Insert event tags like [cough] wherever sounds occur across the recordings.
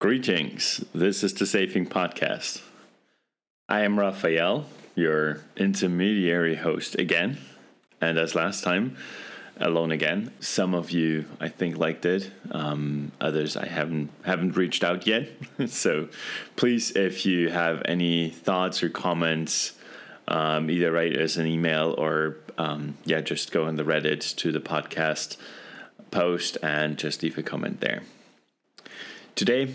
Greetings. This is the Safing Podcast. I am Raphael, your intermediary host again, and as last time, alone again. Some of you, I think, liked it. Um, others, I haven't haven't reached out yet. [laughs] so, please, if you have any thoughts or comments, um, either write us an email or um, yeah, just go on the Reddit to the podcast post and just leave a comment there. Today,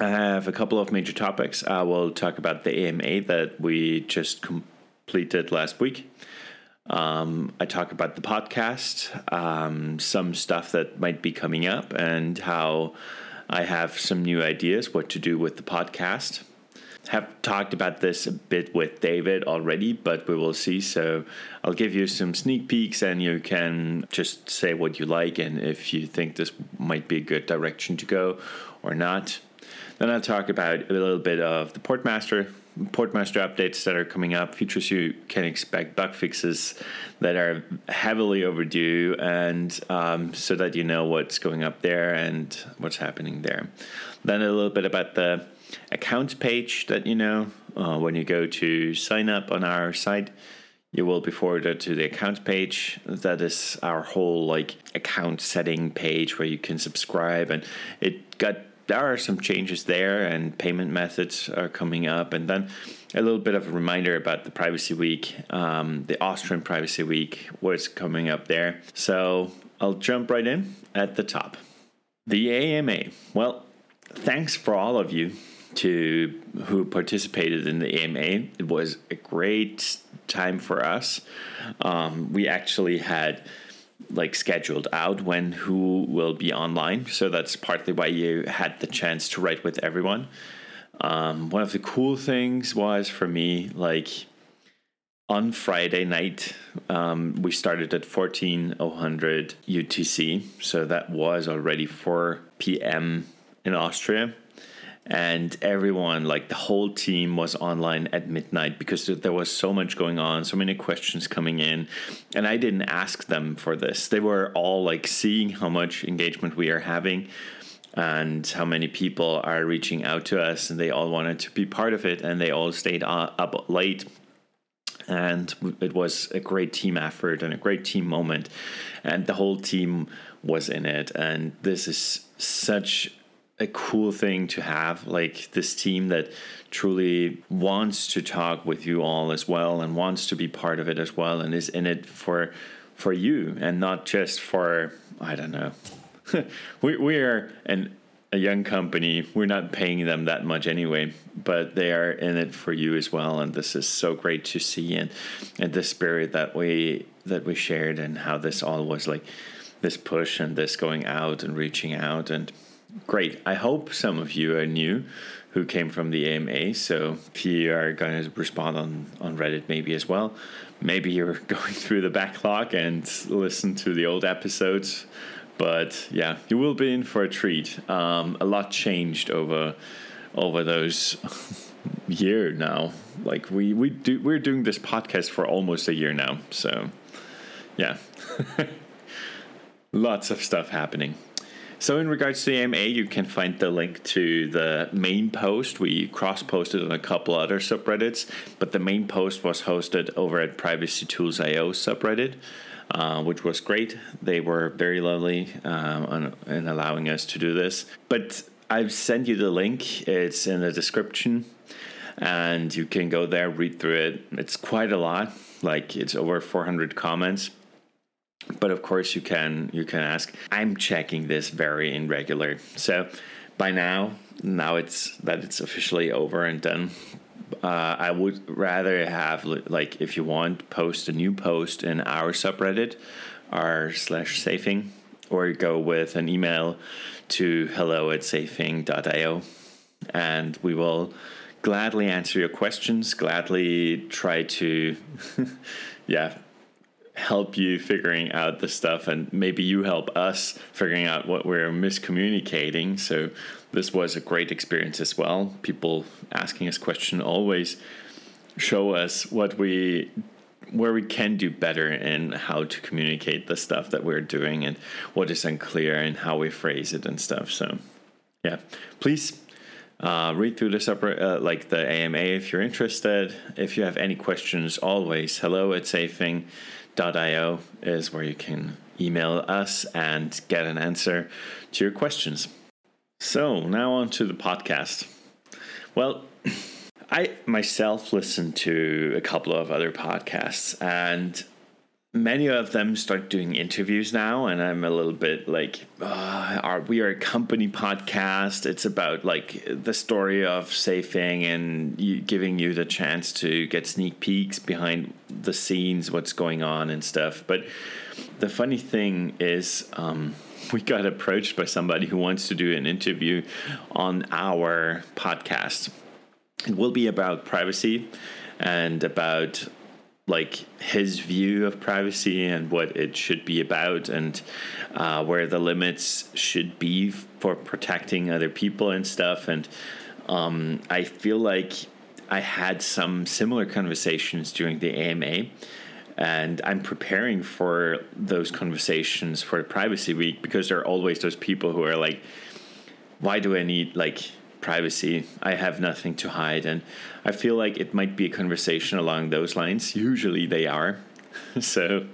I have a couple of major topics. I will talk about the AMA that we just completed last week. Um, I talk about the podcast, um, some stuff that might be coming up, and how I have some new ideas what to do with the podcast. Have talked about this a bit with David already, but we will see. So I'll give you some sneak peeks, and you can just say what you like and if you think this might be a good direction to go or not. Then I'll talk about a little bit of the Portmaster, Portmaster updates that are coming up, features you can expect, bug fixes that are heavily overdue, and um, so that you know what's going up there and what's happening there. Then a little bit about the accounts page that you know uh, when you go to sign up on our site you will be forwarded to the account page. That is our whole like account setting page where you can subscribe. And it got there are some changes there and payment methods are coming up. And then a little bit of a reminder about the privacy week. Um, the austrian privacy week what's coming up there. So i'll jump right in at the top. The ama well thanks for all of you to who participated in the ama it was a great time for us um, we actually had like scheduled out when who will be online. So that's partly why you had the chance to write with everyone. Um, one of the cool things was for me, like on Friday night, um, we started at 1400 UTC. So that was already 4 p.m. in Austria and everyone like the whole team was online at midnight because there was so much going on so many questions coming in. And i didn't ask them for this. They were all like seeing how much engagement we are having and how many people are reaching out to us. And they all wanted to be part of it and they all stayed up late. And it was a great team effort and a great team moment. And the whole team was in it. And this is such a cool thing to have like this team that truly wants to talk with you all as well and wants to be part of it as well and is in it for for you and not just for i don't know. [laughs] We, we are an a young company. We're not paying them that much anyway but they are in it for you as well and this is so great to see and and the spirit that we that we shared and how this all was like this push and this going out and reaching out and Great. I hope some of you are new who came from the AMA. So if you are going to respond on, on Reddit, maybe as well, maybe you're [laughs] going through the backlog and listen to the old episodes. But yeah, you will be in for a treat. Um, a lot changed over over those [laughs] year now. Like we we do we're doing this podcast for almost a year now. So yeah. [laughs] Lots of stuff happening. So, in regards to the AMA, you can find the link to the main post. We cross posted on a couple other subreddits, but the main post was hosted over at Privacy Tools IO subreddit. Uh, which was great. They were very lovely um, in allowing us to do this. But I've sent you the link, it's in the description, and you can go there, read through it. It's quite a lot, like, it's over 400 comments but of course you can you can ask. I'm checking this very irregular. So by now now it's that it's officially over and done. Uh, i would rather have like if you want post a new post in our subreddit r slash safing or go with an email to hello at safing.io and we will gladly answer your questions gladly try to [laughs] yeah help you figuring out the stuff and maybe you help us figuring out what we're miscommunicating. So this was a great experience as well. People asking us questions always show us what we where we can do better in how to communicate the stuff that we're doing and what is unclear and how we phrase it and stuff. So yeah, please uh, read through the separate uh, like the AMA if you're interested. If you have any questions, always hello at safing.io is where you can email us and get an answer to your questions. So now on to the podcast. Well, [clears throat] I myself listen to a couple of other podcasts and many of them start doing interviews now and i'm a little bit like uh, are we are a company podcast. It's about like the story of safing and you, giving you the chance to get sneak peeks behind the scenes what's going on and stuff. But the funny thing is um, we got approached by somebody who wants to do an interview on our podcast. It will be about privacy and about like his view of privacy and what it should be about and uh, where the limits should be for protecting other people and stuff. And um, i feel like i had some similar conversations during the ama and i'm preparing for those conversations for privacy week because there are always those people who are like why do i need like privacy. I have nothing to hide. And I feel like it might be a conversation along those lines. Usually they are. [laughs] so,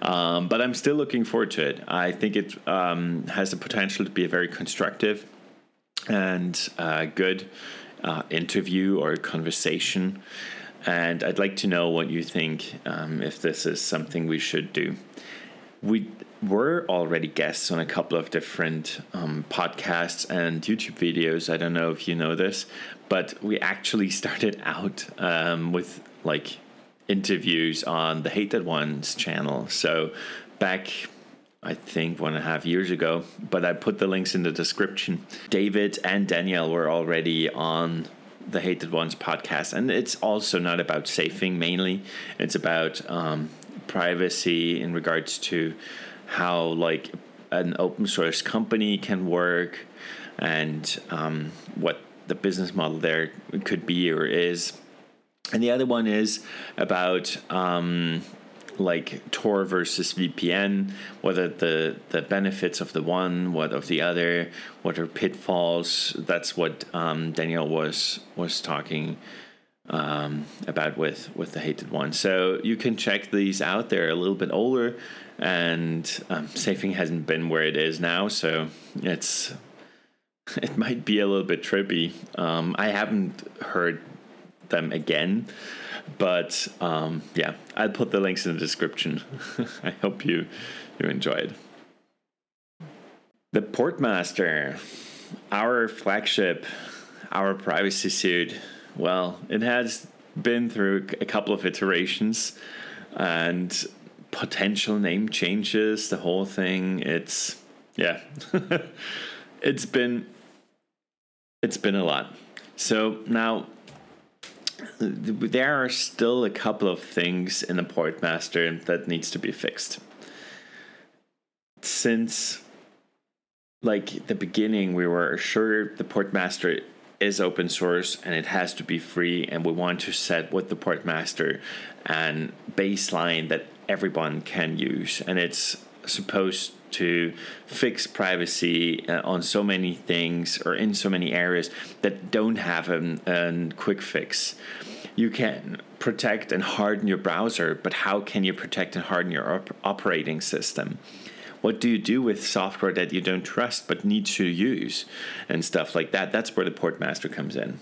um, but I'm still looking forward to it. I think it um, has the potential to be a very constructive and uh, good uh, interview or conversation. And I'd like to know what you think um, if this is something we should do. We were already guests on a couple of different um, podcasts and YouTube videos. I don't know if you know this, but we actually [laughs] started out um, with like interviews on the Hated Ones channel. So back I think one and a half years ago, but I put the links in the description. David and Danielle were already on the Hated Ones podcast, and it's also not about safing mainly. It's about um, privacy in regards to how like an open source company can work and um, what the business model there could be or is. And the other one is about um, like Tor versus VPN, whether the the benefits of the one, what of the other, what are pitfalls. That's what um, Danielle was was talking um, about with with the hated one. So you can check these out. They're a little bit older, and um, safing hasn't been where it is now, so it's [laughs] it might be a little bit trippy. Um, I haven't heard them again, but um, yeah, I'll put the links in the description. [laughs] I hope you you enjoyed. The Portmaster, our flagship, our privacy suit. Well, it has been through a couple of iterations, and potential name changes, the whole thing. It's yeah, [laughs] it's been it's been a lot. So now there are still a couple of things in the Portmaster that needs to be fixed. Since like the beginning, we were sure the Portmaster is open source and it has to be free, and we want to set what the Portmaster and baseline that everyone can use, and it's supposed to fix privacy uh, on so many things or in so many areas that don't have a, quick fix. You can protect and harden your browser, but how can you protect and harden your op- operating system? What do you do with software that you don't trust but need to use and stuff like that? That's where the Portmaster comes in.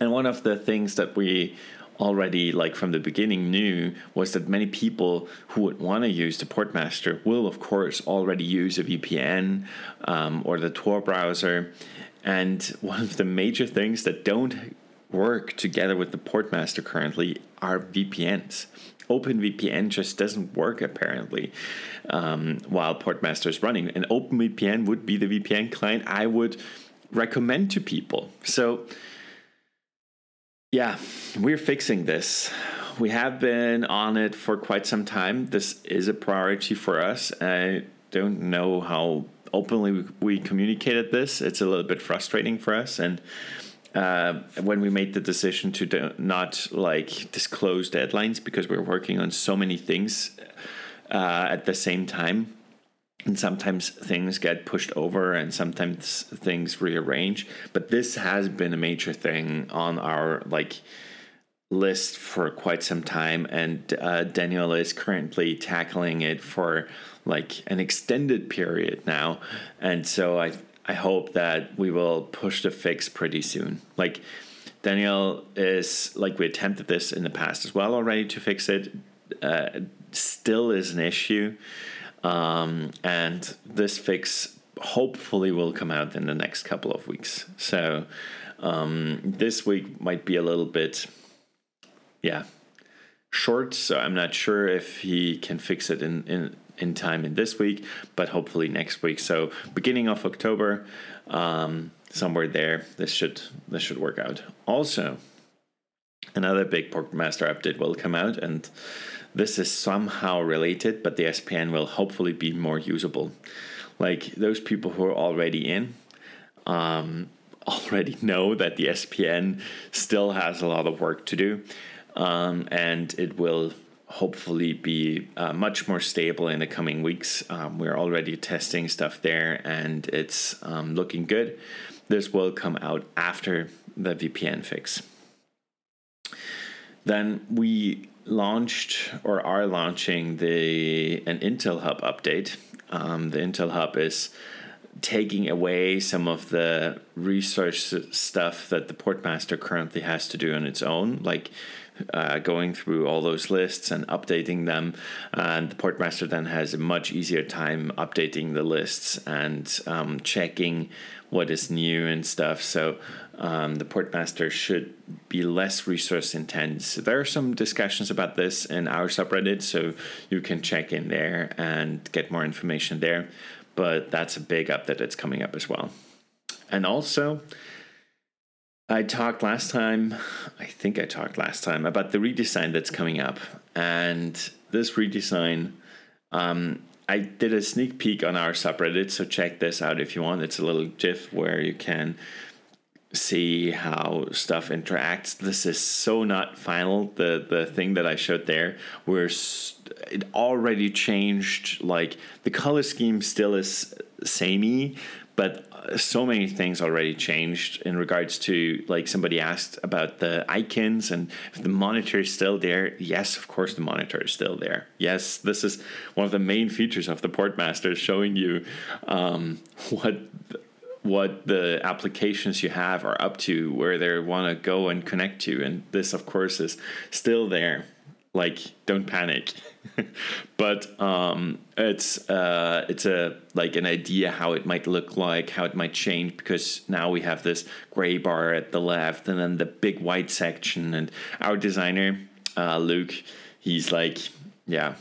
And one of the things that we already like from the beginning knew was that many people who would want to use the portmaster will of course already use a vpn um, or the tor browser and one of the major things that don't work together with the portmaster currently are vpns OpenVPN just doesn't work apparently um, while Portmaster is running. And OpenVPN would be the VPN client I would recommend to people. So yeah, we're fixing this. We have been on it for quite some time. This is a priority for us. I don't know how openly we communicated this. It's a little bit frustrating for us. And uh, when we made the decision to do, not like disclose deadlines because we're working on so many things uh, at the same time, and sometimes things get pushed over and sometimes things rearrange. But this has been a major thing on our like list for quite some time. And uh, daniel is currently tackling it for like an extended period now. And so i i hope that we will push the fix pretty soon. Like daniel is like we attempted this in the past as well already to fix it. Uh, still is an issue um, and this fix hopefully will come out in the next couple of weeks. So um, this week might be a little bit, yeah, short. So I'm not sure if he can fix it in, in, in time in this week, but hopefully next week. So beginning of October, um, somewhere there, this should this should work out. Also, another big Portmaster update will come out and this is somehow related, but the SPN will hopefully be more usable. Like those people who are already in, um, [laughs] already know that the SPN still has a lot of work to do, um, and it will hopefully be uh, much more stable in the coming weeks. Um, we're already testing stuff there, and it's um, looking good. This will come out after the VPN fix. Then we launched or are launching the an Intel Hub update. Um, the Intel Hub is taking away some of the research stuff that the Portmaster currently has to do on its own, like uh, going through all those lists and updating them. And the Portmaster then has a much easier time updating the lists and um, checking what is new and stuff. So um, the Portmaster should be less resource intense. There are some discussions about this in our subreddit, so you can check in there and get more information there. But that's a big update that's coming up as well. And also, I talked last time, I think I talked last time about the redesign that's coming up. And this redesign, um, I did a sneak peek on our subreddit, so check this out if you want. It's a little GIF where you can see how stuff interacts. This is so not final. The the thing that I showed there, where it already changed. Like the color scheme still is samey, but so many things already changed in regards to like somebody asked about the icons and if the monitor is still there yes of course the monitor is still there yes this is one of the main features of the portmaster showing you um, what what the applications you have are up to, where they want to go and connect to. And this, of course, is still there. Like, don't panic. [laughs] but um, it's uh, it's a like an idea how it might look like, how it might change, because now we have this gray bar at the left, and then the big white section. And our designer, uh, Luke, he's like, yeah.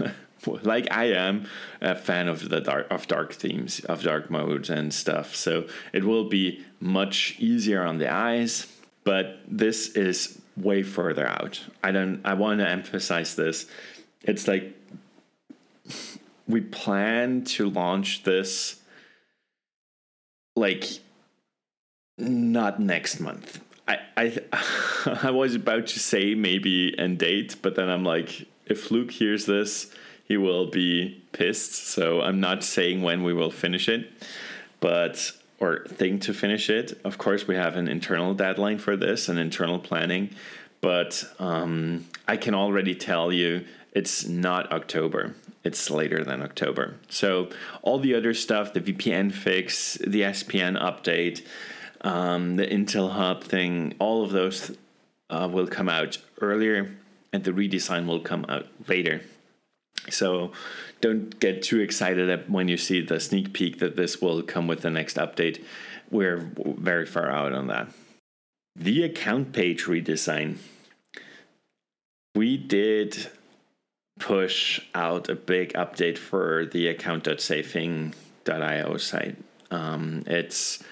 [laughs] like I am a fan of the dark of dark themes, of dark modes and stuff. So it will be much easier on the eyes, but this is way further out. I don't I want to emphasize this. It's like we plan to launch this like not next month. I I [laughs] I was about to say maybe end date, but then I'm like if Luke hears this, he will be pissed. So I'm not saying when we will finish it, but or think to finish it. Of course, we have an internal deadline for this, an internal planning, but um, I can already tell you it's not October. It's later than October. So all the other stuff, the VPN fix, the SPN update, um, the Intel Hub thing, all of those uh, will come out earlier, and the redesign will come out later. So don't get too excited when you see the sneak peek that this will come with the next update. We're very far out on that. The account page redesign. We did push out a big update for the account.safing.io site. Um, it's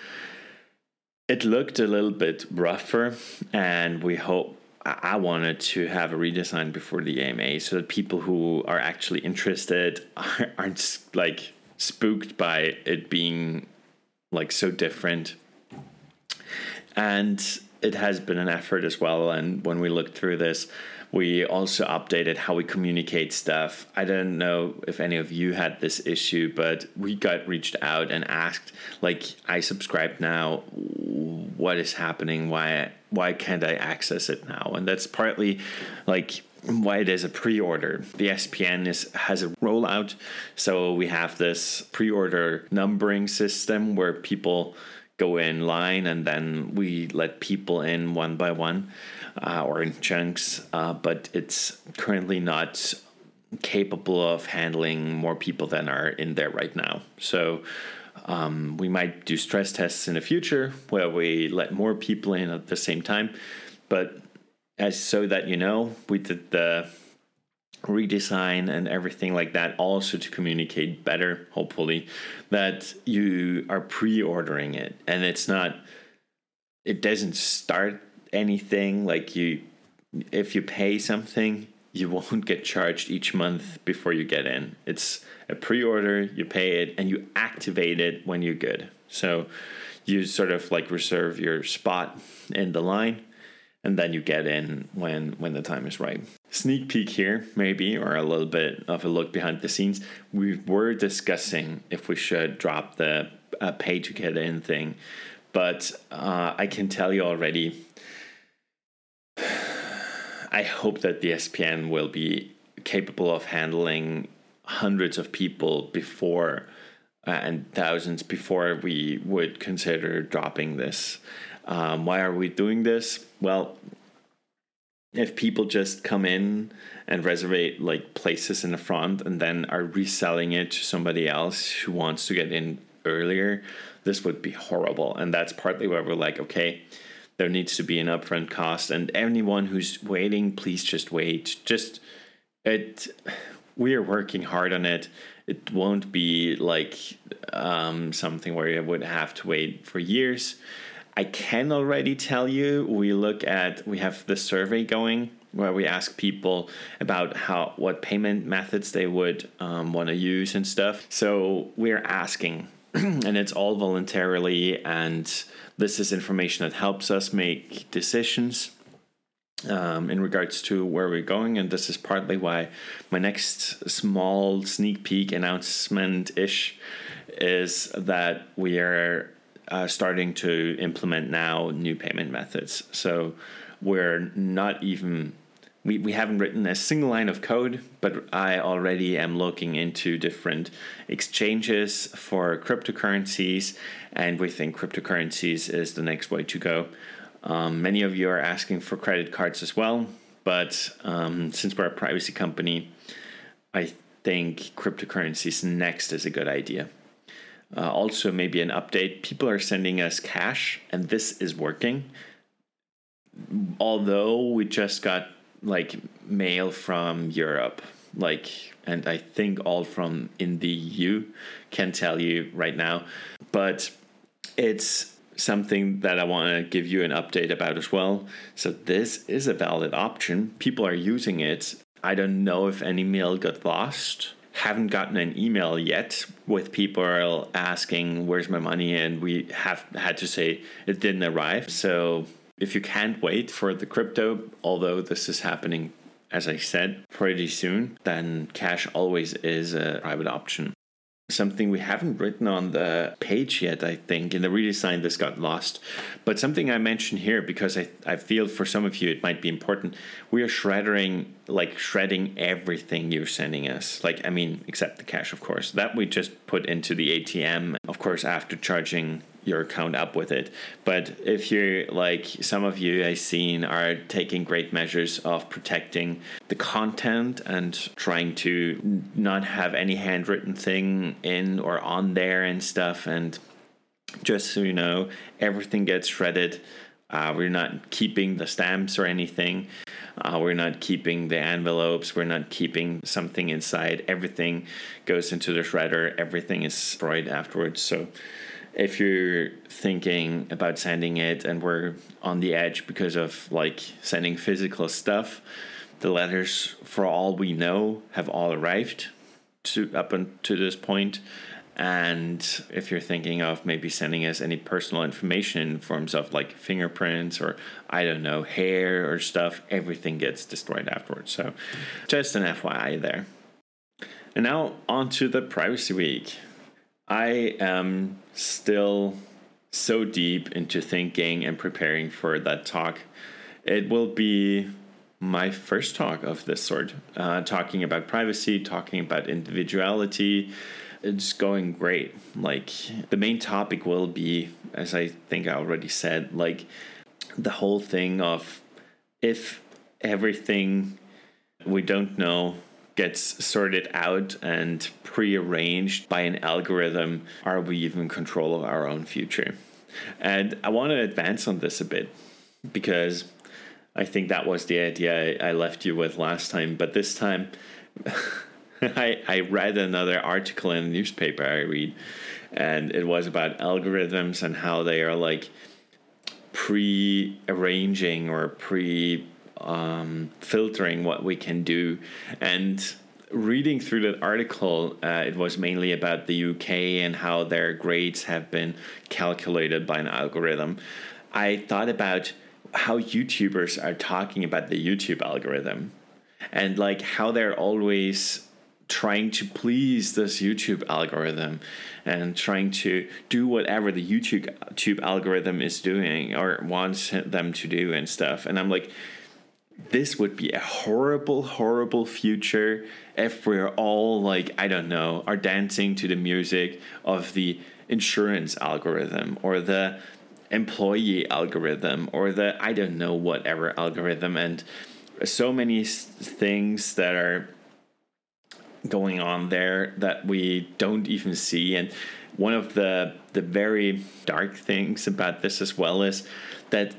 it looked a little bit rougher, and we hope I wanted to have a redesign before the AMA so that people who are actually interested [laughs] aren't like spooked by it being like so different. And it has been an effort as well. And when we looked through this, we also updated how we communicate stuff. I don't know if any of you had this issue, but we got reached out and asked, like, I subscribed now. What is happening? Why why can't I access it now? And that's partly like why it is a pre-order. The SPN is has a rollout, so we have this pre-order numbering system where people go in line and then we let people in one by one uh, or in chunks, uh, but it's currently not capable of handling more people than are in there right now. So um, we might do stress tests in the future where we let more people in at the same time, but as so that you know, we did the redesign and everything like that also to communicate better hopefully that you are pre-ordering it and it's not it doesn't start anything like you if you pay something you [laughs] won't get charged each month before you get in it's a pre-order you pay it and you activate it when you're good so you sort of like reserve your spot in the line and then you get in when when the time is right. Sneak peek here, maybe, or a little bit of a look behind the scenes. We were discussing if we should drop the uh, pay to get in thing, but uh, I can tell you already. I hope that the SPN will be capable of handling hundreds of people before uh, and thousands before we would consider dropping this. Um, why are we doing this? Well, if people just come in and reserve like places in the front and then are reselling it to somebody else who wants to get in earlier, this would be horrible. And that's partly why we're like, okay, there needs to be an upfront cost. And anyone who's waiting, please just wait. Just it we are working hard on it. It won't be like um, something where you would have to wait for years. I can already tell you we look at we have the survey going where we ask people about how what payment methods they would um, want to use and stuff. So we're asking, [clears throat] and it's all voluntarily, and this is information that helps us make decisions. Um, in regards to where we're going, and this is partly why my next small sneak peek announcement ish is that we are uh, starting to implement now new payment methods. So we're not even we, we haven't written a single line of code, but I already am looking into different exchanges for cryptocurrencies, and we think cryptocurrencies is the next way to go. Um, many of you are asking for credit cards as well, but um, since we're a privacy company, I think cryptocurrencies next is a good idea. Uh, also, maybe an update people are sending us cash, and this is working. Although we just got like mail from Europe, like, and I think all from in the EU, can tell you right now. But it's something that I want to give you an update about as well. So, this is a valid option. People are using it. I don't know if any mail got lost haven't gotten an email yet with people asking where's my money and we have had to say it didn't arrive so if you can't wait for the crypto although this is happening as i said pretty soon then cash always is a private option Something we haven't written on the page yet, I think. In the redesign, this got lost. But something I mentioned here because I, I feel for some of you it might be important. We are shredding, like shredding everything you're sending us. Like, I mean, except the cash, of course. That we just put into the ATM, of course, after charging your account up with it. But if you're like some of you I've seen are taking great measures of protecting the content and trying to not have any handwritten thing in or on there and stuff. And just so you know, everything gets shredded. Uh, we're not keeping the stamps or anything. Uh, we're not keeping the envelopes. We're not keeping something inside. Everything goes into the shredder. Everything is destroyed afterwards. So if you're thinking about sending it and we're on the edge because of like sending physical stuff, the letters, for all we know, have all arrived to up until this point, And if you're thinking of maybe sending us any personal information in forms of like fingerprints or I don't know, hair or stuff, everything gets destroyed afterwards. So just an FYI there. And now on to the privacy week. I am still so deep into thinking and preparing for that talk. It will be my first talk of this sort, uh, talking about privacy, talking about individuality. It's going great. Like, the main topic will be, as I think I already said, like the whole thing of if everything we don't know gets sorted out and prearranged by an algorithm, are we even in control of our own future? And I want to advance on this a bit because I think that was the idea I left you with last time. But this time, [laughs] [laughs] I, I read another article in the newspaper I read, and it was about algorithms and how they are like pre arranging or pre um, filtering what we can do. And reading through that article, uh, it was mainly about the UK and how their grades have been calculated by an algorithm. I thought about how YouTubers are talking about the YouTube algorithm and like how they're always trying to please this YouTube algorithm and trying to do whatever the YouTube YouTube algorithm is doing or wants them to do and stuff. And I'm like, this would be a horrible, horrible future if we're all like, I don't know, are dancing to the music of the insurance algorithm or the employee algorithm or the, I don't know, whatever algorithm. And so many things that are going on there that we don't even see. And one of the, the very dark things about this as well is that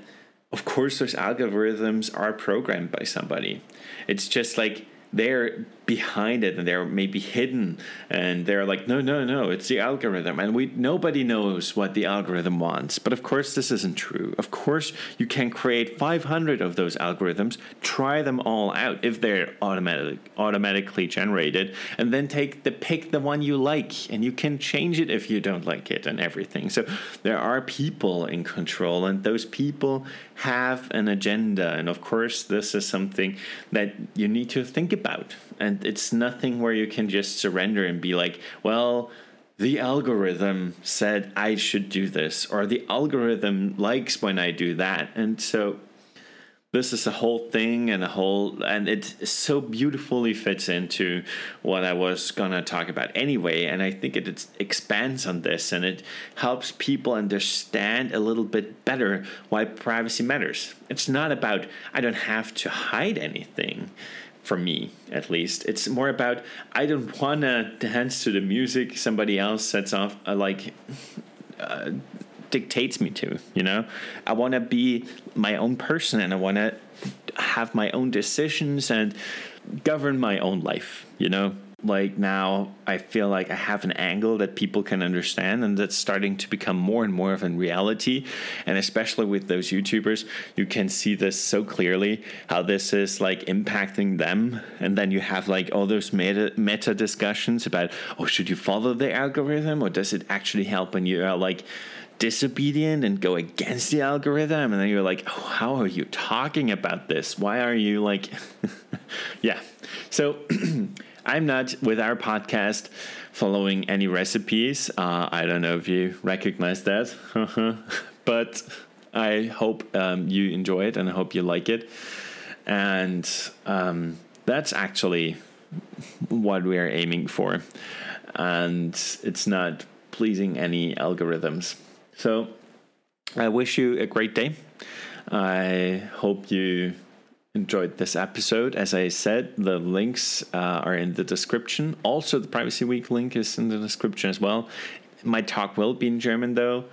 of course those algorithms are programmed by somebody it's just like they're behind it and they're maybe hidden and they're like no no no it's the algorithm. And we nobody knows what the algorithm wants but of course this isn't true. Of course you can create 500 of those algorithms try them all out if they're automatic automatically generated and then take the pick the one you like and you can change it if you don't like it and everything. So there are people in control and those people have an agenda and of course this is something that you need to think about and it's nothing where you can just surrender and be like, well, the algorithm said I should do this, or the algorithm likes when I do that. And so this is a whole thing and a whole and it so beautifully fits into what I was gonna talk about anyway. And I think it, it expands on this and it helps people understand a little bit better why privacy matters. It's not about I don't have to hide anything for me at least. It's more about i don't want to dance to the music somebody else sets off uh, like uh, dictates me to you know? I want to be my own person and i want to have my own decisions and govern my own life you know like now I feel like I have an angle that people can understand and that's starting to become more and more of a reality. And especially with those YouTubers you can see this so clearly how this is like impacting them. And then you have like all those meta meta discussions about oh should you follow the algorithm or does it actually help when you are like disobedient and go against the algorithm? And then you're like oh, how are you talking about this? Why are you like [laughs] yeah. So [clears throat] I'm not with our podcast following any recipes. Uh, I don't know if you recognize that, [laughs] but I hope um, you enjoy it and I hope you like it. And um, that's actually what we are aiming for. And it's not pleasing any algorithms. So I wish you a great day. I hope you enjoyed this episode. As I said, the links uh, are in the description. Also, the Privacy Week link is in the description as well. My talk will be in German though.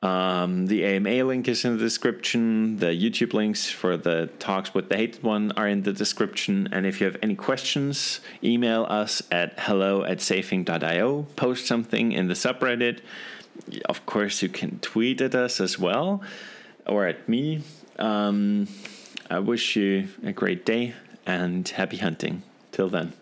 Um, the AMA link is in the description. The YouTube links for the talks with the hated one are in the description. And if you have any questions, email us at hello at safing.io. Post something in the subreddit. Of course, you can tweet at us as well or at me. Um, I wish you a great day and happy hunting. Till then.